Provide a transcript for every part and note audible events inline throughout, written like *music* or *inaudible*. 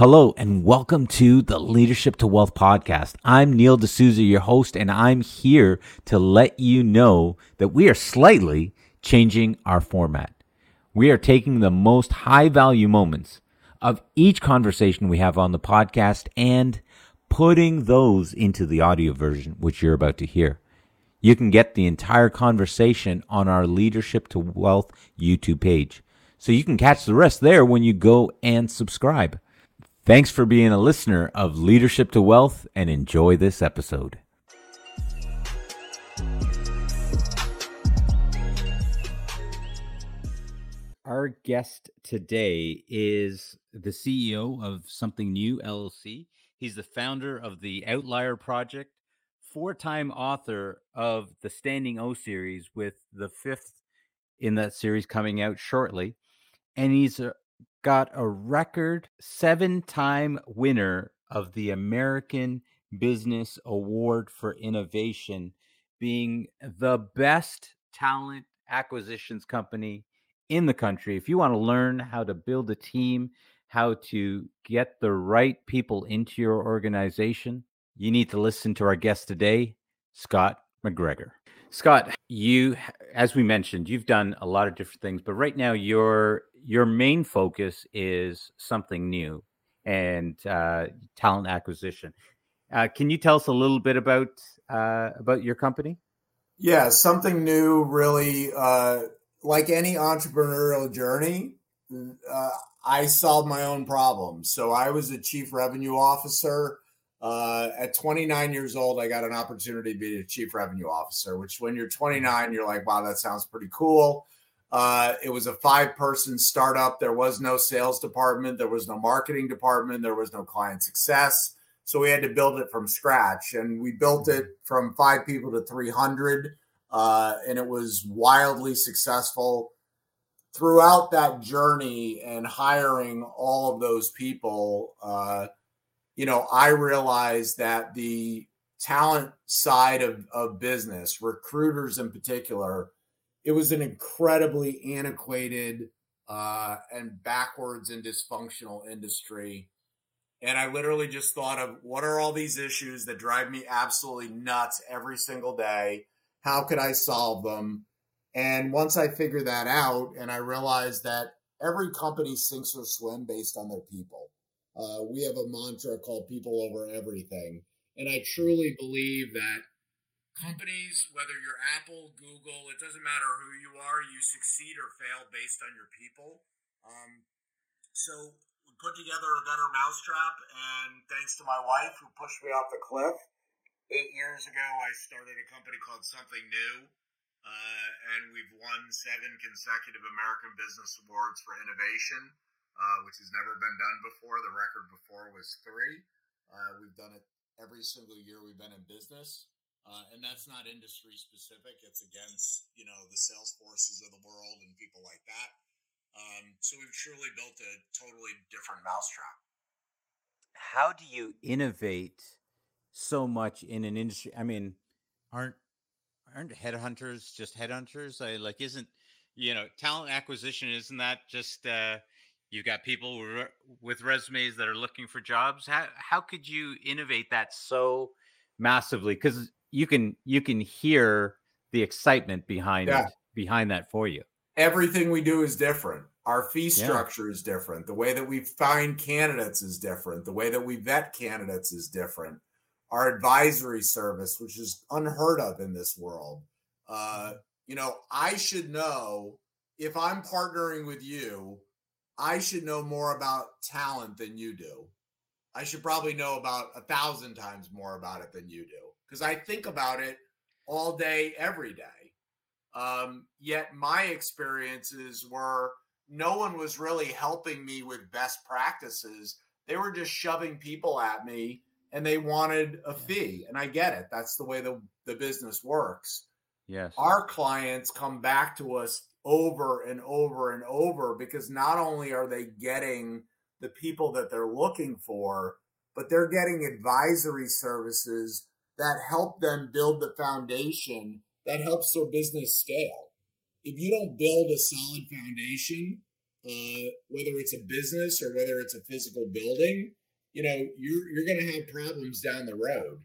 Hello and welcome to the Leadership to Wealth podcast. I'm Neil D'Souza, your host, and I'm here to let you know that we are slightly changing our format. We are taking the most high value moments of each conversation we have on the podcast and putting those into the audio version, which you're about to hear. You can get the entire conversation on our Leadership to Wealth YouTube page. So you can catch the rest there when you go and subscribe. Thanks for being a listener of Leadership to Wealth and enjoy this episode. Our guest today is the CEO of Something New LLC. He's the founder of the Outlier Project, four time author of the Standing O series, with the fifth in that series coming out shortly. And he's a got a record seven time winner of the American Business Award for Innovation, being the best talent acquisitions company in the country. If you want to learn how to build a team, how to get the right people into your organization, you need to listen to our guest today, Scott MacGregor. Scott, you, as we mentioned, you've done a lot of different things, but right now your your main focus is something new and uh, talent acquisition. Uh, can you tell us a little bit about uh, about your company? Yeah, something new. Really, uh, like any entrepreneurial journey, uh, I solved my own problems. So I was a chief revenue officer uh, at 29 years old, I got an opportunity to be a chief revenue officer, which when you're 29, you're like, wow, that sounds pretty cool. Uh, it was a five person startup. There was no sales department, there was no marketing department, there was no client success. So we had to build it from scratch. And we built it from five people to 300. Uh, and it was wildly successful throughout that journey and hiring all of those people. Uh, you know, I realized that the talent side of, of business, recruiters in particular, it was an incredibly antiquated uh, and backwards and dysfunctional industry. And I literally just thought of what are all these issues that drive me absolutely nuts every single day? How could I solve them? And once I figured that out, and I realized that every company sinks or swim based on their people. Uh, we have a mantra called people over everything. And I truly believe that companies, whether you're Apple, Google, it doesn't matter who you are, you succeed or fail based on your people. Um, so we put together a better mousetrap, and thanks to my wife who pushed me off the cliff. Eight years ago, I started a company called Something New, uh, and we've won seven consecutive American Business Awards for innovation uh, which has never been done before. The record before was three. Uh, we've done it every single year we've been in business. Uh, and that's not industry specific. It's against, you know, the sales forces of the world and people like that. Um, so we've truly built a totally different mousetrap. How do you innovate so much in an industry? I mean, aren't aren't headhunters just headhunters? I like isn't you know talent acquisition isn't that just uh, You've got people with resumes that are looking for jobs. How how could you innovate that so massively? Because you can you can hear the excitement behind yeah. behind that for you. Everything we do is different. Our fee structure yeah. is different. The way that we find candidates is different. The way that we vet candidates is different. Our advisory service, which is unheard of in this world. Uh, you know, I should know if I'm partnering with you I should know more about talent than you do. I should probably know about a thousand times more about it than you do because I think about it all day, every day. Um, yet my experiences were no one was really helping me with best practices. They were just shoving people at me and they wanted a fee. And I get it. That's the way the, the business works. Yes. Our clients come back to us over and over and over because not only are they getting the people that they're looking for, but they're getting advisory services that help them build the foundation that helps their business scale. If you don't build a solid foundation, uh, whether it's a business or whether it's a physical building, you know, you're you're going to have problems down the road,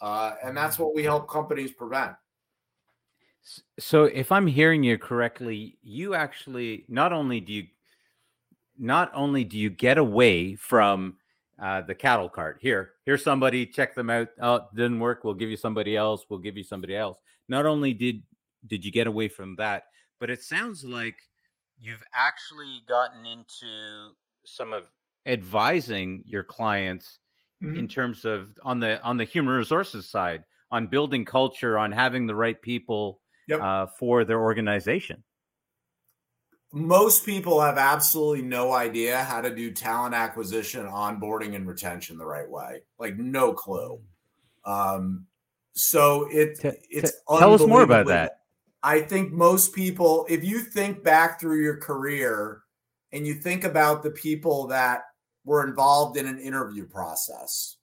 uh, and that's what we help companies prevent. So, if I'm hearing you correctly, you actually not only do you not only do you get away from uh, the cattle cart. Here, here's somebody. Check them out. Oh, it didn't work. We'll give you somebody else. We'll give you somebody else. Not only did did you get away from that, but it sounds like you've actually gotten into some of advising your clients mm-hmm. in terms of on the on the human resources side, on building culture, on having the right people yep. uh, for their organization most people have absolutely no idea how to do talent acquisition, onboarding, and retention the right way. Like no clue. Um, so it t- it's t- tell us more about that. I think most people, if you think back through your career and you think about the people that were involved in an interview process,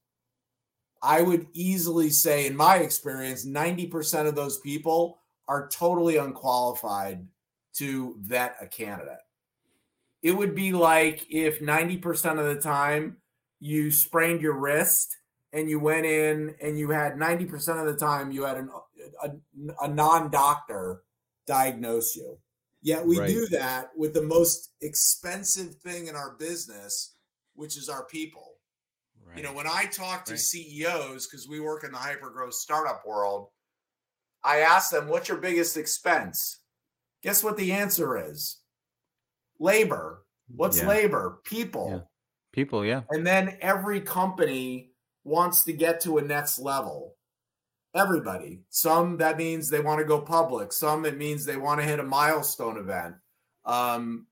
I would easily say, in my experience, 90% of those people are totally unqualified to vet a candidate. It would be like if 90% of the time you sprained your wrist and you went in and you had 90% of the time you had an, a, a non doctor diagnose you. Yet we right. do that with the most expensive thing in our business, which is our people. Right. You know, when I talk to right. CEOs, because we work in the hyper growth startup world, I ask them, what's your biggest expense? Guess what the answer is? Labor. What's yeah. labor? People. Yeah. People, yeah. And then every company wants to get to a next level. Everybody. Some that means they want to go public. Some it means they want to hit a milestone event. Um,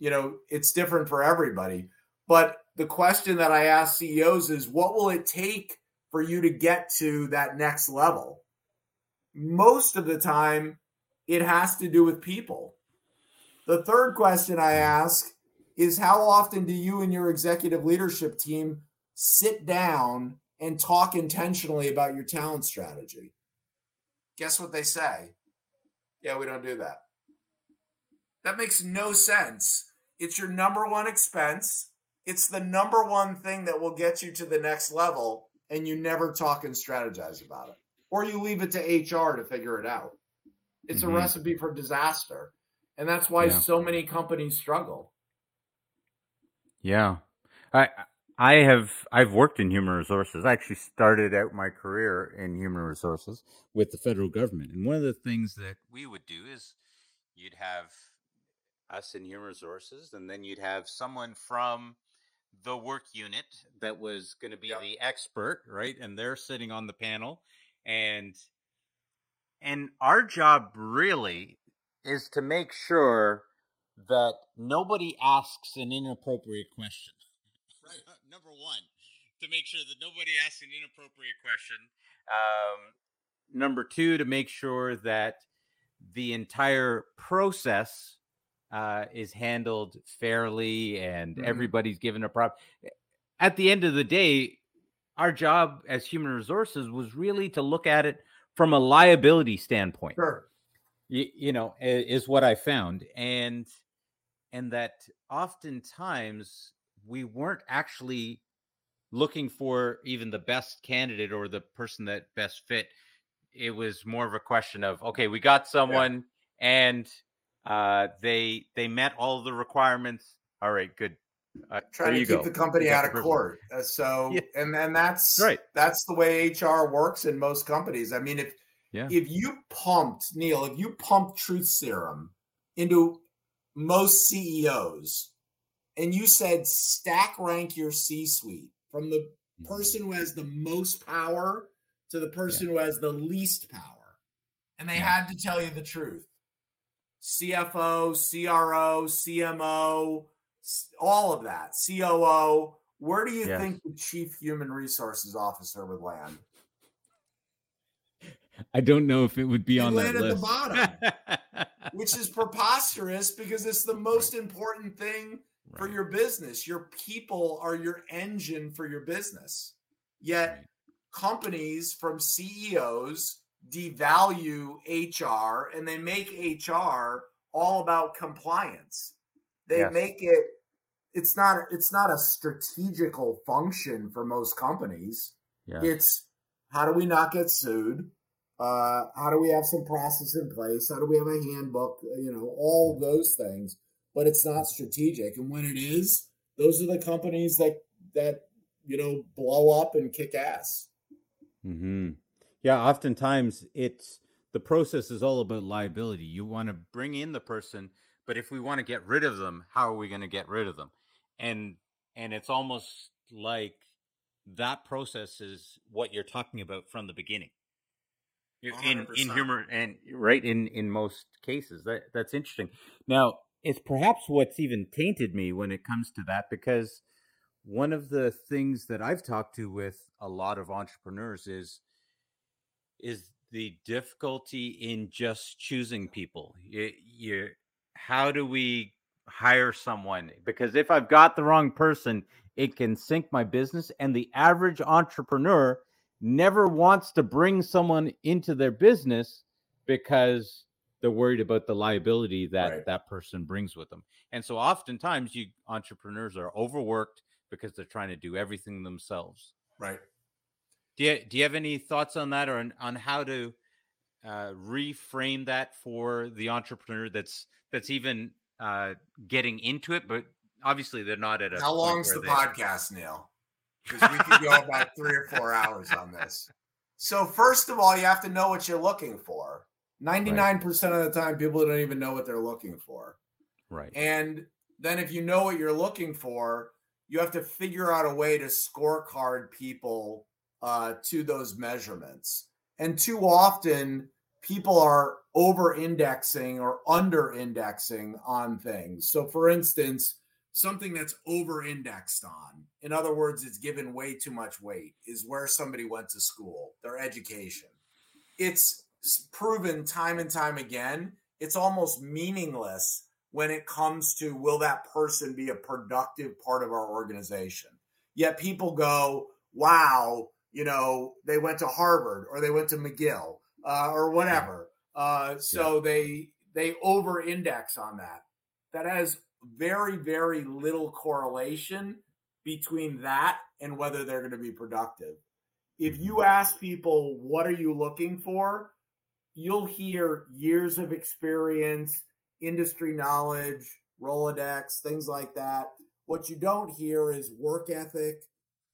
you know, it's different for everybody. But the question that I ask CEOs is what will it take for you to get to that next level? Most of the time, it has to do with people. The third question I ask is how often do you and your executive leadership team sit down and talk intentionally about your talent strategy? Guess what they say? Yeah, we don't do that. That makes no sense. It's your number one expense. It's the number one thing that will get you to the next level, and you never talk and strategize about it. Or you leave it to HR to figure it out. It's mm-hmm. a recipe for disaster. And that's why yeah. so many companies struggle. Yeah. I I have I've worked in human resources. I actually started out my career in human resources with the federal government. And one of the things that we would do is you'd have us in human resources and then you'd have someone from the work unit that was going to be yep. the expert, right? And they're sitting on the panel and and our job really is to make sure that nobody asks an inappropriate question. *laughs* Right. Number one, to make sure that nobody asks an inappropriate question. Um, number two, to make sure that the entire process uh, is handled fairly and mm-hmm. everybody's given a prop. At the end of the day, our job as human resources was really to look at it from a liability standpoint. Sure. You, you know, is what I found. And and that oftentimes we weren't actually looking for even the best candidate or the person that best fit. It was more of a question of, okay, we got someone yeah. and uh, they they met all the requirements. All right, good. Uh, trying to keep go. the company out of court. Uh, so, yeah. and then that's right. That's the way HR works in most companies. I mean, if yeah. if you pumped Neil, if you pumped truth serum into most CEOs, and you said stack rank your C-suite from the mm-hmm. person who has the most power to the person yeah. who has the least power, and they had to tell you the truth. CFO, CRO, CMO all of that. COO. Where do you yes. think the chief human resources officer would land? I don't know if it would be on that list. the bottom, which is preposterous because it's the most important thing right. for your business. Your people are your engine for your business. Yet right. companies from CEOs devalue HR and they make HR all about compliance. They yes. make it it's not it's not a strategical function for most companies. Yeah. It's how do we not get sued? Uh, how do we have some process in place? How do we have a handbook? You know, all those things. But it's not strategic. And when it is, those are the companies that that you know blow up and kick ass. Hmm. Yeah. Oftentimes, it's the process is all about liability. You want to bring in the person, but if we want to get rid of them, how are we going to get rid of them? And and it's almost like that process is what you're talking about from the beginning. 100%. In in humor and right in in most cases that that's interesting. Now it's perhaps what's even tainted me when it comes to that because one of the things that I've talked to with a lot of entrepreneurs is is the difficulty in just choosing people. You, you how do we hire someone? Because if I've got the wrong person, it can sink my business. And the average entrepreneur never wants to bring someone into their business because they're worried about the liability that right. that person brings with them. And so oftentimes you entrepreneurs are overworked because they're trying to do everything themselves. Right. Do you do you have any thoughts on that or on, on how to uh, reframe that for the entrepreneur that's that's even uh, getting into it, but obviously they're not at a. How long's the podcast, Neil? Because we could go about *laughs* three or four hours on this. So first of all, you have to know what you're looking for. Ninety-nine percent of the time, people don't even know what they're looking for. Right. And then if you know what you're looking for, you have to figure out a way to scorecard people uh, to those measurements. And too often, people are over indexing or under indexing on things. So, for instance, something that's over indexed on, in other words, it's given way too much weight, is where somebody went to school, their education. It's proven time and time again, it's almost meaningless when it comes to will that person be a productive part of our organization. Yet people go, wow, you know, they went to Harvard or they went to McGill uh, or whatever. Uh, so yeah. they they over index on that. That has very very little correlation between that and whether they're going to be productive. If you mm-hmm. ask people what are you looking for, you'll hear years of experience, industry knowledge, Rolodex, things like that. What you don't hear is work ethic,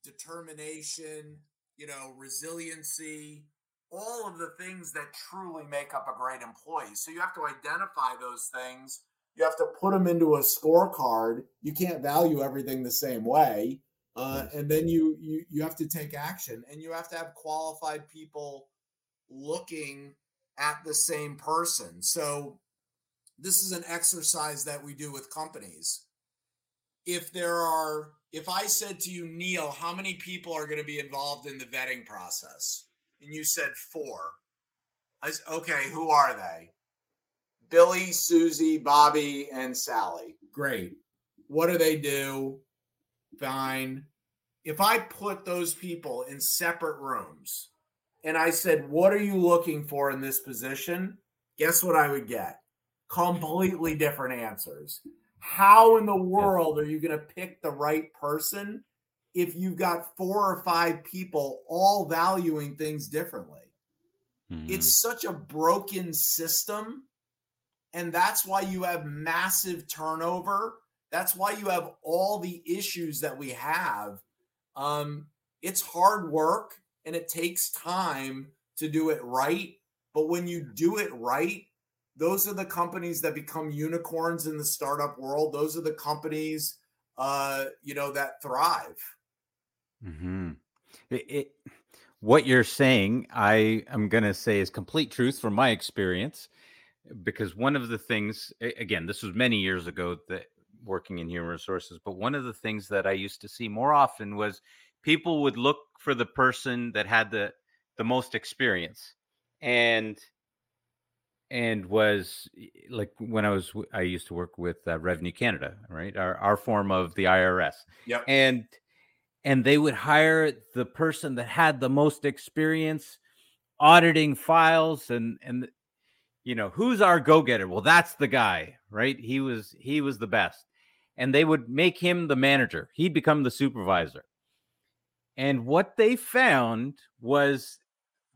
determination, you know, resiliency, all of the things that truly make up a great employee. So you have to identify those things. You have to put them into a scorecard. You can't value everything the same way. Uh, and then you, you you have to take action and you have to have qualified people looking at the same person. So this is an exercise that we do with companies. If there are if I said to you, Neil, how many people are going to be involved in the vetting process? And you said four. I said, okay, who are they? Billy, Susie, Bobby, and Sally. Great. What do they do? Fine. If I put those people in separate rooms and I said, What are you looking for in this position? Guess what I would get? Completely different answers. How in the world are you going to pick the right person if you've got four or five people all valuing things differently? Mm-hmm. It's such a broken system. And that's why you have massive turnover. That's why you have all the issues that we have. Um, it's hard work and it takes time to do it right. But when you do it right, those are the companies that become unicorns in the startup world. Those are the companies, uh, you know, that thrive. Hmm. It, it, what you're saying, I am going to say, is complete truth from my experience, because one of the things, again, this was many years ago that working in human resources, but one of the things that I used to see more often was people would look for the person that had the the most experience, and and was like when I was I used to work with uh, Revenue Canada, right? Our our form of the IRS. Yeah. And and they would hire the person that had the most experience auditing files and and you know, who's our go-getter? Well, that's the guy, right? He was he was the best. and they would make him the manager. He'd become the supervisor. And what they found was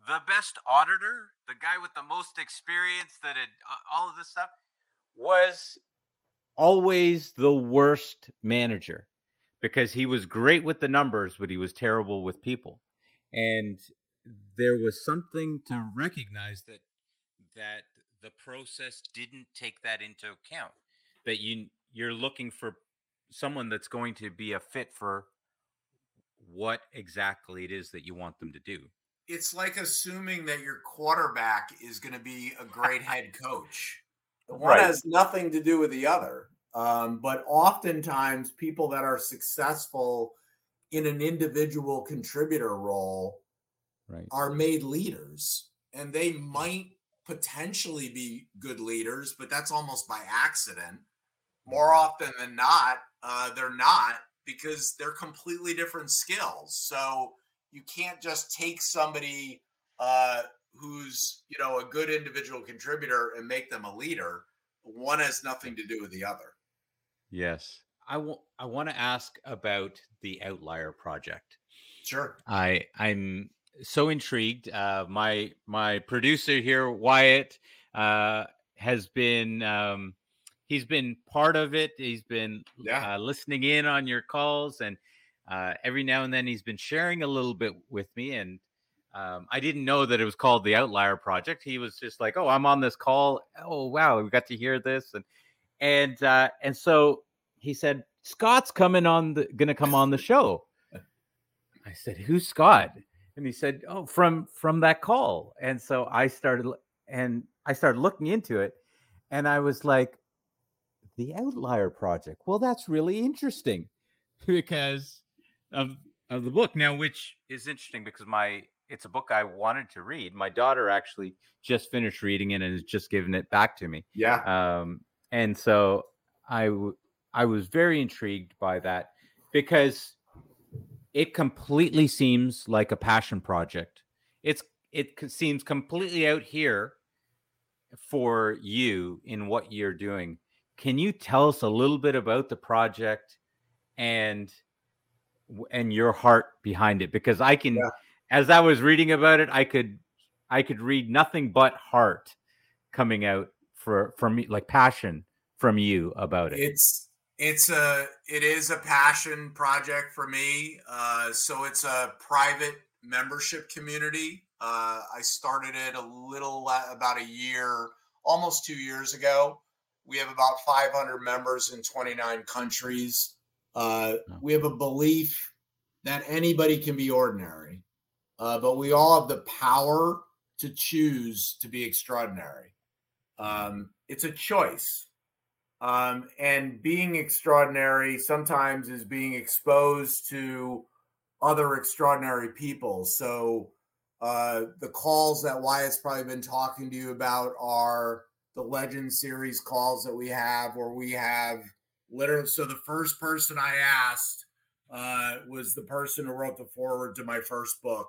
the best auditor, the guy with the most experience that had uh, all of this stuff, was always the worst manager because he was great with the numbers, but he was terrible with people. And there was something to recognize that that the process didn't take that into account. That you you're looking for someone that's going to be a fit for what exactly it is that you want them to do. It's like assuming that your quarterback is going to be a great *laughs* head coach. One right. has nothing to do with the other. Um, but oftentimes, people that are successful in an individual contributor role right. are made leaders, and they might potentially be good leaders, but that's almost by accident. More mm-hmm. often than not, uh, they're not because they're completely different skills. So you can't just take somebody uh, who's you know a good individual contributor and make them a leader. One has nothing to do with the other. Yes. I want I want to ask about the Outlier project. Sure. I I'm so intrigued. Uh, my my producer here, Wyatt, uh, has been um, he's been part of it. He's been yeah. uh, listening in on your calls, and uh, every now and then he's been sharing a little bit with me. And um, I didn't know that it was called the Outlier Project. He was just like, "Oh, I'm on this call. Oh, wow, we got to hear this," and and uh, and so he said Scott's coming on the gonna come on the show. I said, "Who's Scott?" And he said, "Oh, from from that call." And so I started and I started looking into it, and I was like, "The Outlier Project." Well, that's really interesting because of of the book now, which is interesting because my it's a book I wanted to read. My daughter actually just finished reading it and has just given it back to me. Yeah. Um, and so I w- I was very intrigued by that because it completely seems like a passion project. It's it seems completely out here for you in what you're doing. Can you tell us a little bit about the project and and your heart behind it because I can yeah. as I was reading about it I could I could read nothing but heart coming out for from me like passion from you about it. It's it's a it is a passion project for me. Uh, so it's a private membership community. Uh, I started it a little about a year, almost two years ago. We have about 500 members in 29 countries. Uh, we have a belief that anybody can be ordinary, uh, but we all have the power to choose to be extraordinary. Um, it's a choice. Um, and being extraordinary sometimes is being exposed to other extraordinary people. So uh, the calls that Wyatt's probably been talking to you about are the Legend Series calls that we have, where we have literally. So the first person I asked uh, was the person who wrote the foreword to my first book,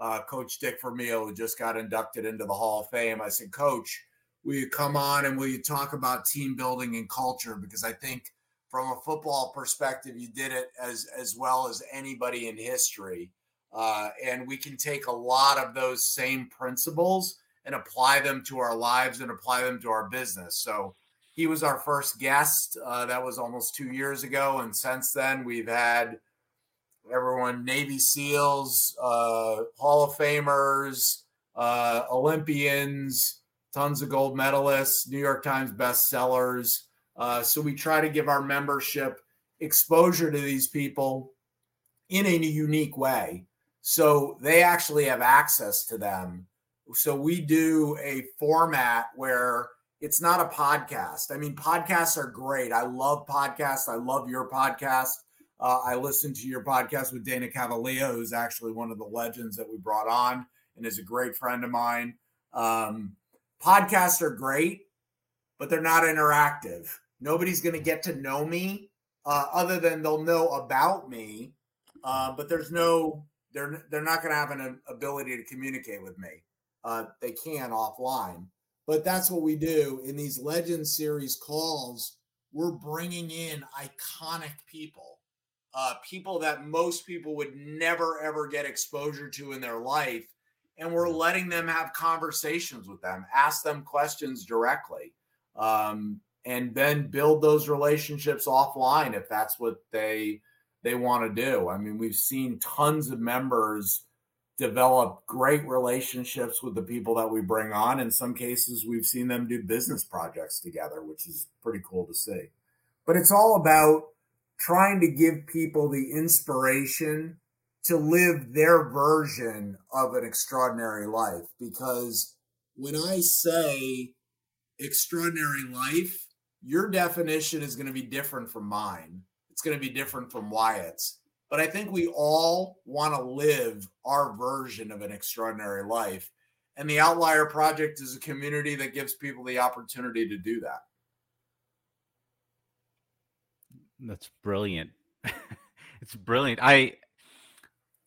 uh, Coach Dick Vermeil, who just got inducted into the Hall of Fame. I said, Coach will you come on and will you talk about team building and culture? Because I think from a football perspective, you did it as as well as anybody in history. Uh, and we can take a lot of those same principles and apply them to our lives and apply them to our business. So he was our first guest. Uh, that was almost two years ago, and since then we've had everyone Navy SEALs, uh, Hall of Famers, uh, Olympians tons of gold medalists, New York Times bestsellers. Uh, so we try to give our membership exposure to these people in a unique way. So they actually have access to them. So we do a format where it's not a podcast. I mean, podcasts are great. I love podcasts. I love your podcast. Uh, I listened to your podcast with Dana Kavalea, who's actually one of the legends that we brought on and is a great friend of mine. Um, podcasts are great, but they're not interactive. Nobody's going to get to know me uh, other than they'll know about me. Uh, but there's no, they're they're not going to have an ability to communicate with me. Uh, they can offline, but that's what we do in these Legend Series calls. we're bringing in iconic people, uh, people that most people would never ever get exposure to in their life. And we're letting them have conversations with them, ask them questions directly, um, and then build those relationships offline if that's what they they want to do. I mean, we've seen tons of members develop great relationships with the people that we bring on. In some cases, we've seen them do business projects together, which is pretty cool to see. But it's all about trying to give people the inspiration to live their version of an extraordinary life. Because when I say extraordinary life, your definition is going to be different from mine. It's going to be different from Wyatt's but I think we all want to live our version of an extraordinary life. And the Outlier Project is a community that gives people the opportunity to do that. That's brilliant. *laughs* it's brilliant. I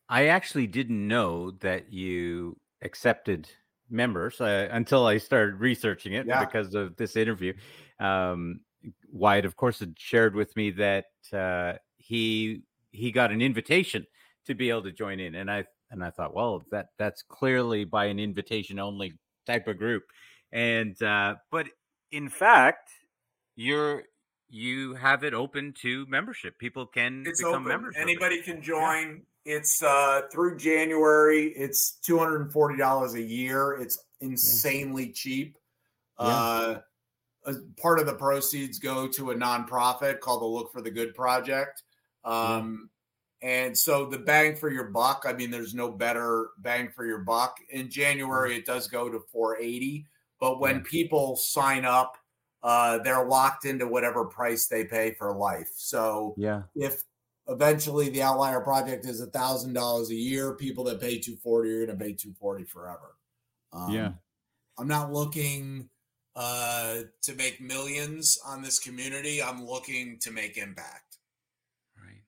I actually didn't know that you accepted members uh, until I started researching it yeah. because of this interview. Um, Wyatt, of course, had shared with me that uh, he he got an invitation to be able to join in, and I and I thought, well, that that's clearly by an invitation only type of group, and uh, but in fact, you're you have it open to membership. People can it's become open. members. Anybody can join. Yeah. It's uh, through January. It's two hundred and forty dollars a year. It's insanely yeah. cheap. Yeah. Uh, part of the proceeds go to a nonprofit called the Look for the Good Project. Um, and so the bang for your buck, I mean, there's no better bang for your buck. In January, it does go to 480, but when people sign up, uh, they're locked into whatever price they pay for life. So yeah, if eventually the outlier project is a thousand dollars a year, people that pay 240 are going to pay 240 forever. Um, yeah, I'm not looking uh, to make millions on this community. I'm looking to make impact. Right.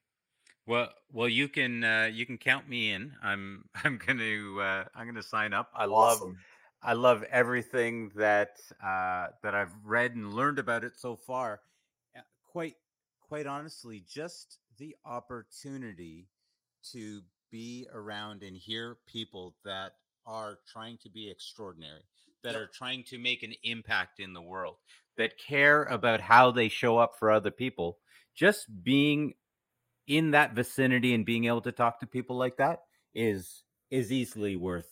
Well, well, you can uh, you can count me in. I'm *laughs* I'm going to uh, I'm going to sign up. I awesome. love I love everything that uh, that I've read and learned about it so far. Uh, quite quite honestly, just the opportunity to be around and hear people that are trying to be extraordinary, that are trying to make an impact in the world, that care about how they show up for other people. Just being in that vicinity and being able to talk to people like that is is easily worth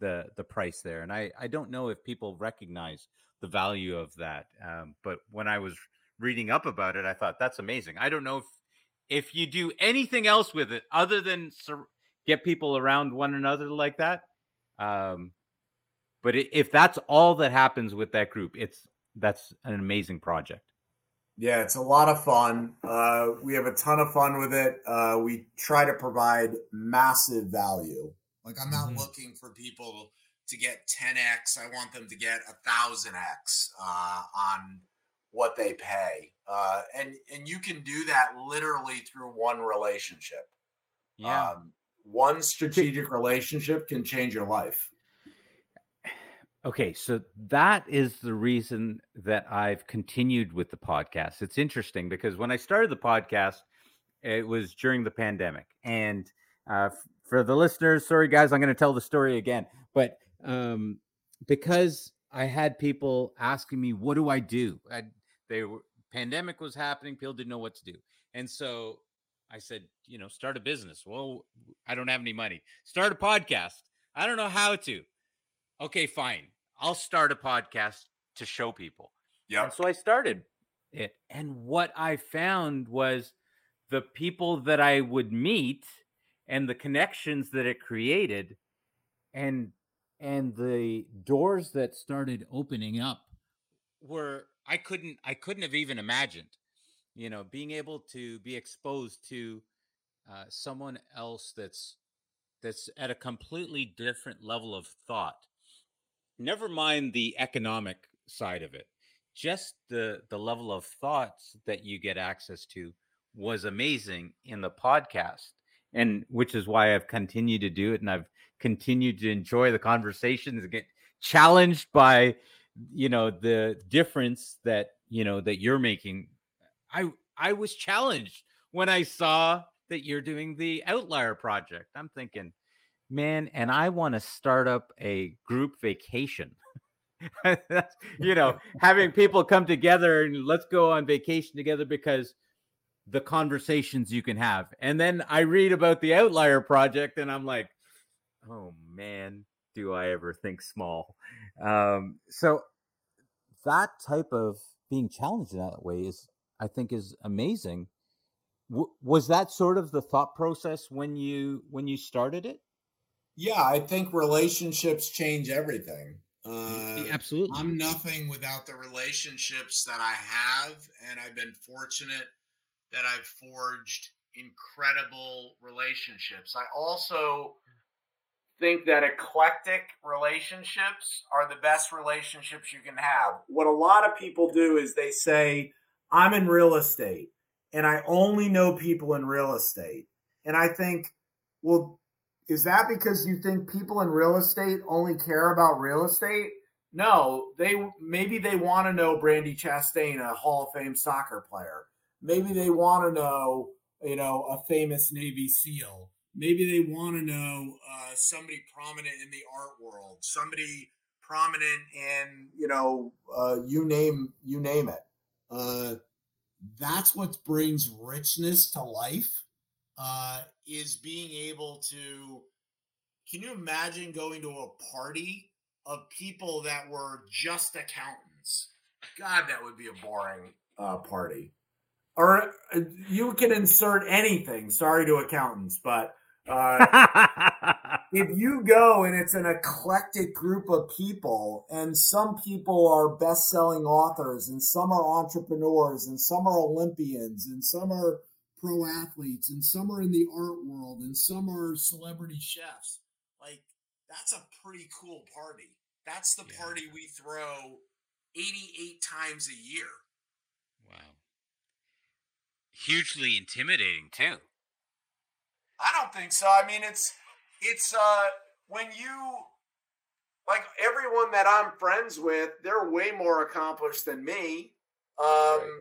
the the price there. And I I don't know if people recognize the value of that. Um, but when I was reading up about it, I thought that's amazing. I don't know if if you do anything else with it other than sur- get people around one another like that. Um, but if that's all that happens with that group, it's that's an amazing project. Yeah, it's a lot of fun. Uh, we have a ton of fun with it. Uh, we try to provide massive value. Like I'm not mm-hmm. looking for people to get 10x. I want them to get a thousand x uh, on what they pay, uh, and and you can do that literally through one relationship. Yeah, um, one strategic relationship can change your life. Okay, so that is the reason that I've continued with the podcast. It's interesting because when I started the podcast, it was during the pandemic. And uh, for the listeners, sorry guys, I'm going to tell the story again. But um, because I had people asking me, "What do I do?" I, they were pandemic was happening, people didn't know what to do, and so I said, "You know, start a business." Well, I don't have any money. Start a podcast. I don't know how to okay, fine. I'll start a podcast to show people. Yeah. So I started it. And what I found was the people that I would meet and the connections that it created and and the doors that started opening up were I couldn't I couldn't have even imagined. You know, being able to be exposed to uh, someone else that's that's at a completely different level of thought never mind the economic side of it just the the level of thoughts that you get access to was amazing in the podcast and which is why I've continued to do it and I've continued to enjoy the conversations and get challenged by you know the difference that you know that you're making I I was challenged when I saw that you're doing the Outlier project. I'm thinking, man, and I want to start up a group vacation. *laughs* you know, having *laughs* people come together and let's go on vacation together because the conversations you can have. And then I read about the Outlier project and I'm like, oh man, do I ever think small? Um, so that type of being challenged in that way is, I think, is amazing. W- was that sort of the thought process when you when you started it? Yeah, I think relationships change everything. Uh, Absolutely. I'm nothing without the relationships that I have, and I've been fortunate that I've forged incredible relationships. I also think that eclectic relationships are the best relationships you can have. What a lot of people do is they say, I'm in real estate and I only know people in real estate. And I think, well, is that because you think people in real estate only care about real estate? No, they maybe they want to know Brandi Chastain, a Hall of Fame soccer player. Maybe they want to know, you know, a famous Navy SEAL. Maybe they want to know uh, somebody prominent in the art world, somebody prominent in, you know, uh, you name you name it. Uh, that's what brings richness to life uh, is being able to. Can you imagine going to a party of people that were just accountants? God, that would be a boring uh, party. Or uh, you can insert anything. Sorry to accountants, but uh, *laughs* if you go and it's an eclectic group of people, and some people are best selling authors, and some are entrepreneurs, and some are Olympians, and some are pro athletes, and some are in the art world, and some are celebrity chefs. Like, that's a pretty cool party. That's the yeah. party we throw 88 times a year. Wow. Hugely intimidating, too. I don't think so. I mean, it's, it's, uh, when you, like everyone that I'm friends with, they're way more accomplished than me. Um, right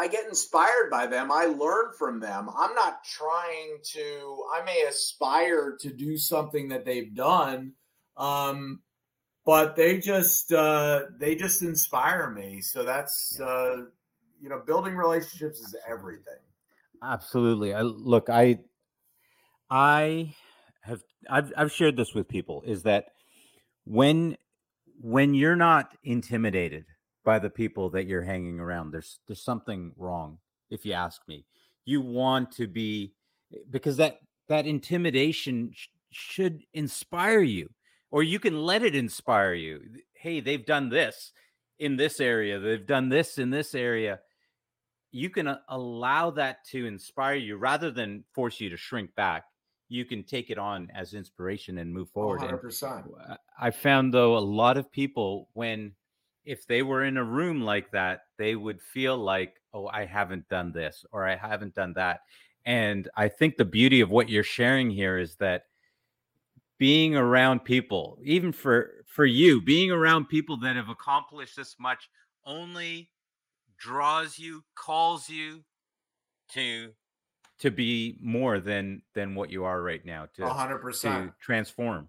I get inspired by them. I learn from them. I'm not trying to, I may aspire to do something that they've done. Um, but they just uh, they just inspire me. So that's uh, you know, building relationships is everything. Absolutely. I look, I I have I've I've shared this with people is that when when you're not intimidated by the people that you're hanging around. There's there's something wrong, if you ask me. You want to be because that that intimidation sh- should inspire you, or you can let it inspire you. Hey, they've done this in this area. They've done this in this area. You can uh, allow that to inspire you rather than force you to shrink back. You can take it on as inspiration and move oh, forward. 100%. Uh, I found though a lot of people when if they were in a room like that, they would feel like, oh, I haven't done this or I haven't done that. And I think the beauty of what you're sharing here is that being around people, even for for you, being around people that have accomplished this much only draws you, calls you to to be more than than what you are right now to 100% to transform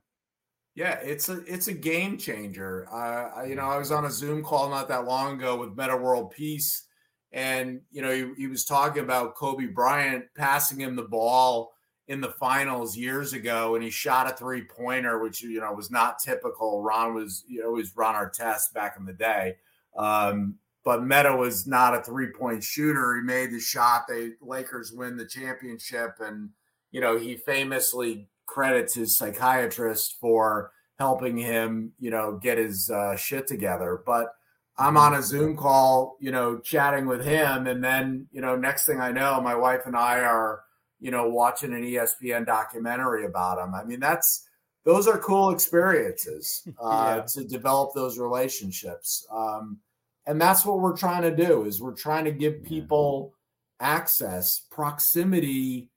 yeah, it's a it's a game changer. Uh, I, you know, I was on a Zoom call not that long ago with Metta World Peace, and you know, he, he was talking about Kobe Bryant passing him the ball in the finals years ago, and he shot a three pointer, which you know was not typical. Ron was you know always Ron Artest back in the day, um, but Metta was not a three point shooter. He made the shot. They Lakers win the championship, and you know he famously credits his psychiatrist for helping him, you know, get his uh, shit together. But I'm on a Zoom call, you know, chatting with him, and then, you know, next thing I know, my wife and I are, you know, watching an ESPN documentary about him. I mean, that's those are cool experiences uh, *laughs* yeah. to develop those relationships, um, and that's what we're trying to do. Is we're trying to give people access. Proximity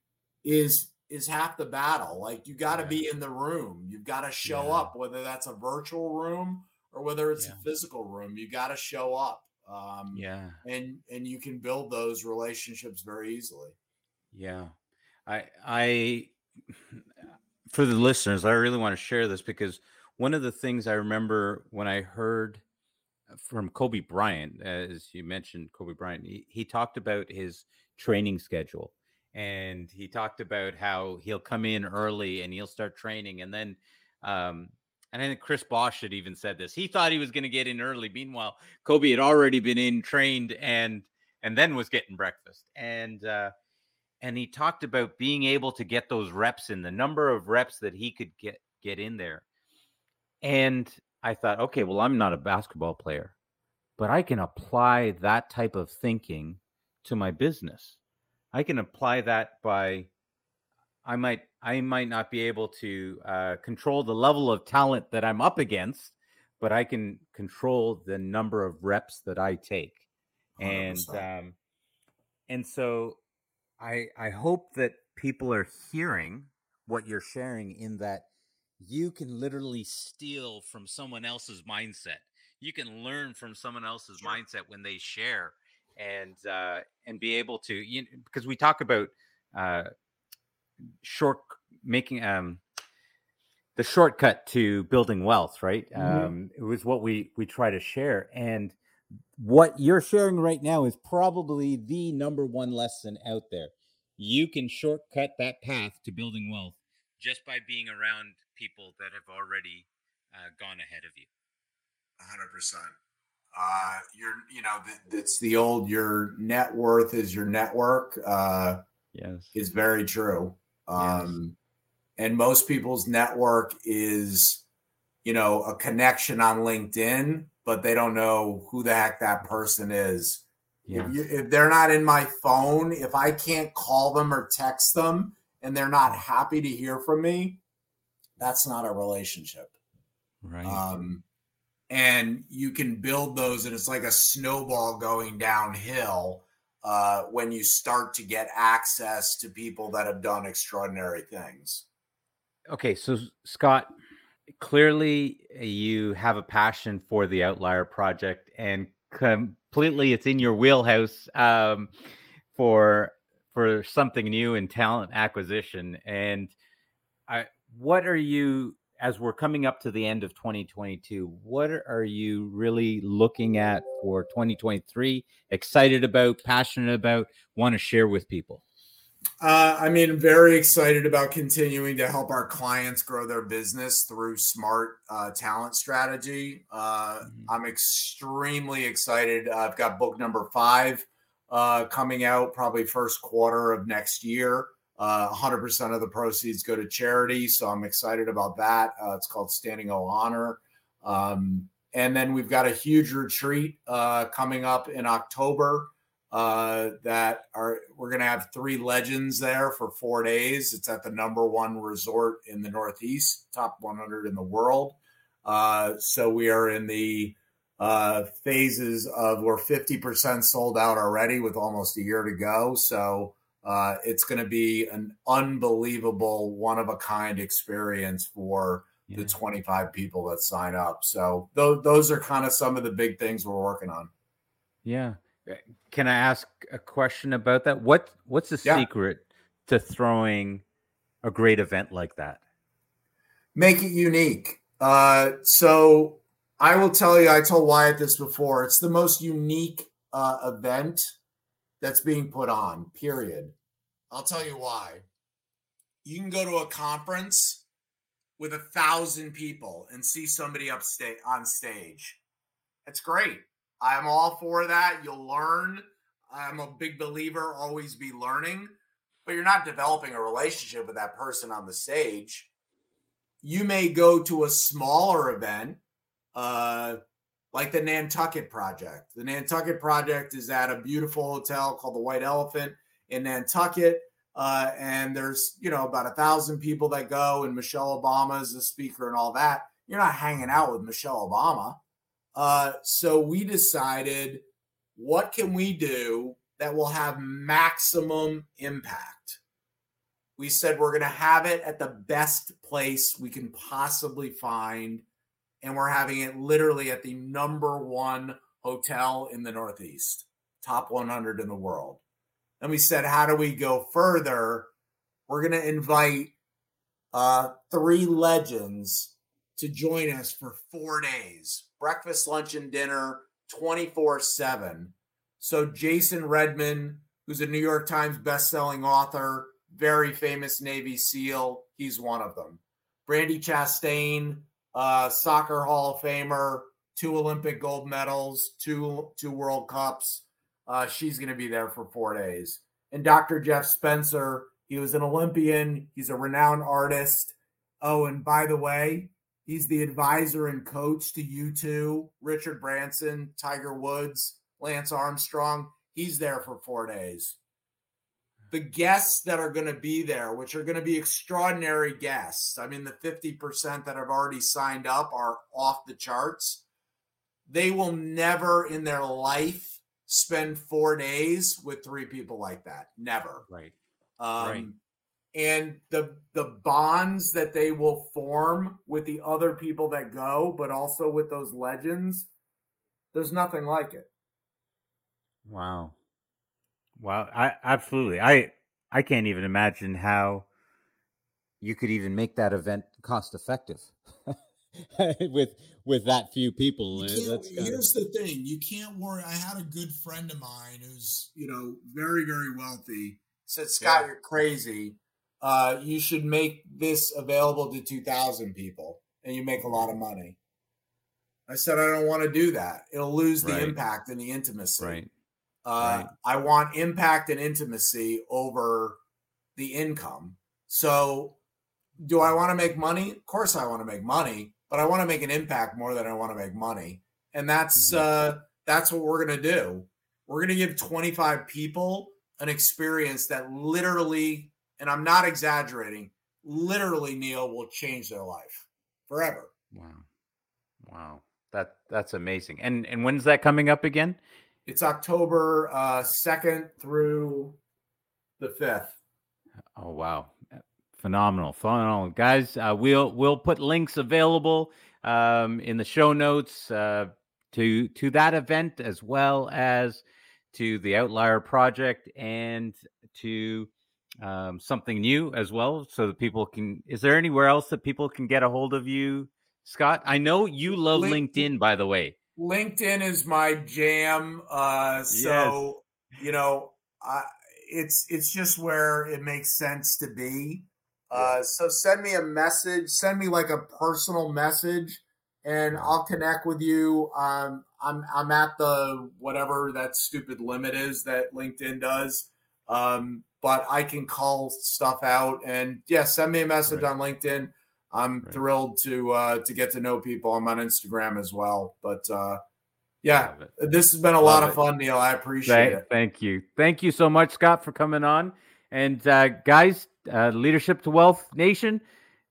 is is half the battle. Like you got to be in the room. You've got to show yeah. up, whether that's a virtual room or whether it's yeah. a physical room. You got to show up. Um, yeah, and and you can build those relationships very easily. Yeah, I I for the listeners, I really want to share this because one of the things I remember when I heard from Kobe Bryant, as you mentioned, Kobe Bryant, he, he talked about his training schedule and he talked about how he'll come in early and he'll start training and then um and I think Chris Bosh had even said this. He thought he was going to get in early. Meanwhile, Kobe had already been in, trained, and and then was getting breakfast. And uh, and he talked about being able to get those reps in, the number of reps that he could get get in there. And I thought, okay, well, I'm not a basketball player, but I can apply that type of thinking to my business. I can apply that by I might I might not be able to uh, control the level of talent that I'm up against, but I can control the number of reps that I take, 100%. and um, and so I I hope that people are hearing what you're sharing in that you can literally steal from someone else's mindset. You can learn from someone else's sure. mindset when they share and uh, and be able to you know, because we talk about uh, short making um the shortcut to building wealth right mm-hmm. um it was what we we try to share and what you're sharing right now is probably the number one lesson out there you can shortcut that path to building wealth just by being around people that have already uh, gone ahead of you 100% uh you're you know it's the old your net worth is your network uh yes is very true um, yes. And most people's network is, you know, a connection on LinkedIn, but they don't know who the heck that person is. Yes. If, you, if they're not in my phone, if I can't call them or text them and they're not happy to hear from me, that's not a relationship. Right. Um, and you can build those, and it's like a snowball going downhill uh, when you start to get access to people that have done extraordinary things. Okay, so Scott, clearly you have a passion for the Outlier Project, and completely it's in your wheelhouse um, for for something new in talent acquisition. And I, what are you as we're coming up to the end of 2022, what are you really looking at for 2023? Excited about, passionate about, want to share with people? Uh, I mean, very excited about continuing to help our clients grow their business through smart uh, talent strategy. Uh, mm-hmm. I'm extremely excited. I've got book number five uh, coming out probably first quarter of next year. Uh, 100% of the proceeds go to charity. So I'm excited about that. Uh, it's called Standing O Honor. Um, and then we've got a huge retreat uh, coming up in October uh, that are we're going to have three legends there for four days. It's at the number one resort in the Northeast, top 100 in the world. Uh, so we are in the uh, phases of we're 50% sold out already with almost a year to go. So uh, it's going to be an unbelievable, one of a kind experience for yeah. the 25 people that sign up. So th- those are kind of some of the big things we're working on. Yeah. Eh, can I ask a question about that? What What's the yeah. secret to throwing a great event like that? Make it unique. Uh, so I will tell you, I told Wyatt this before. It's the most unique uh, event that's being put on, period. I'll tell you why. You can go to a conference with a thousand people and see somebody up sta- on stage. That's great. I'm all for that. You'll learn. I'm a big believer, always be learning, but you're not developing a relationship with that person on the stage. You may go to a smaller event, uh, like the Nantucket Project. The Nantucket Project is at a beautiful hotel called the White Elephant in Nantucket. Uh, and there's, you know, about a thousand people that go, and Michelle Obama is the speaker and all that. You're not hanging out with Michelle Obama. Uh, so we decided, what can we do that will have maximum impact? We said we're going to have it at the best place we can possibly find and we're having it literally at the number one hotel in the Northeast, top 100 in the world. And we said, how do we go further? We're going to invite uh, three legends to join us for four days breakfast, lunch, and dinner 24 7. So, Jason Redman, who's a New York Times bestselling author, very famous Navy SEAL, he's one of them. Brandi Chastain, uh, soccer Hall of Famer, two Olympic gold medals, two two World Cups. Uh, she's going to be there for four days. And Dr. Jeff Spencer, he was an Olympian. He's a renowned artist. Oh, and by the way, he's the advisor and coach to U2, Richard Branson, Tiger Woods, Lance Armstrong. He's there for four days. The guests that are going to be there, which are going to be extraordinary guests. I mean, the 50% that have already signed up are off the charts. They will never in their life spend four days with three people like that. Never. Right. Um, right. And the the bonds that they will form with the other people that go, but also with those legends, there's nothing like it. Wow. Wow. I absolutely. I I can't even imagine how you could even make that event cost effective. *laughs* with with that few people. here's the thing: you can't worry. I had a good friend of mine who's you know very very wealthy. Said Scott, yeah. you're crazy. Uh, you should make this available to 2,000 people, and you make a lot of money. I said I don't want to do that. It'll lose the right. impact and the intimacy. Right. Uh, right. I want impact and intimacy over the income. So, do I want to make money? Of course, I want to make money but I want to make an impact more than I want to make money. And that's mm-hmm. uh that's what we're going to do. We're going to give 25 people an experience that literally and I'm not exaggerating, literally Neil will change their life forever. Wow. Wow. That that's amazing. And and when's that coming up again? It's October uh 2nd through the 5th. Oh wow. Phenomenal, phenomenal, guys. Uh, we'll we'll put links available um, in the show notes uh, to to that event as well as to the Outlier Project and to um, something new as well, so that people can. Is there anywhere else that people can get a hold of you, Scott? I know you love LinkedIn, LinkedIn by the way. LinkedIn is my jam. Uh, so yes. you know, I, it's it's just where it makes sense to be. Uh, so send me a message, send me like a personal message, and I'll connect with you. Um, I'm I'm at the whatever that stupid limit is that LinkedIn does. Um, but I can call stuff out and yeah, send me a message right. on LinkedIn. I'm right. thrilled to uh, to get to know people. I'm on Instagram as well. But uh, yeah, this has been a Love lot of fun, Neil. I appreciate thank, it. Thank you. Thank you so much, Scott, for coming on. And uh, guys, uh, Leadership to Wealth Nation,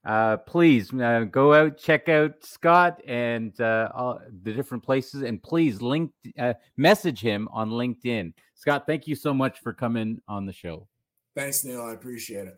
uh, please uh, go out, check out Scott and uh, all the different places, and please link uh, message him on LinkedIn. Scott, thank you so much for coming on the show. Thanks, Neil. I appreciate it.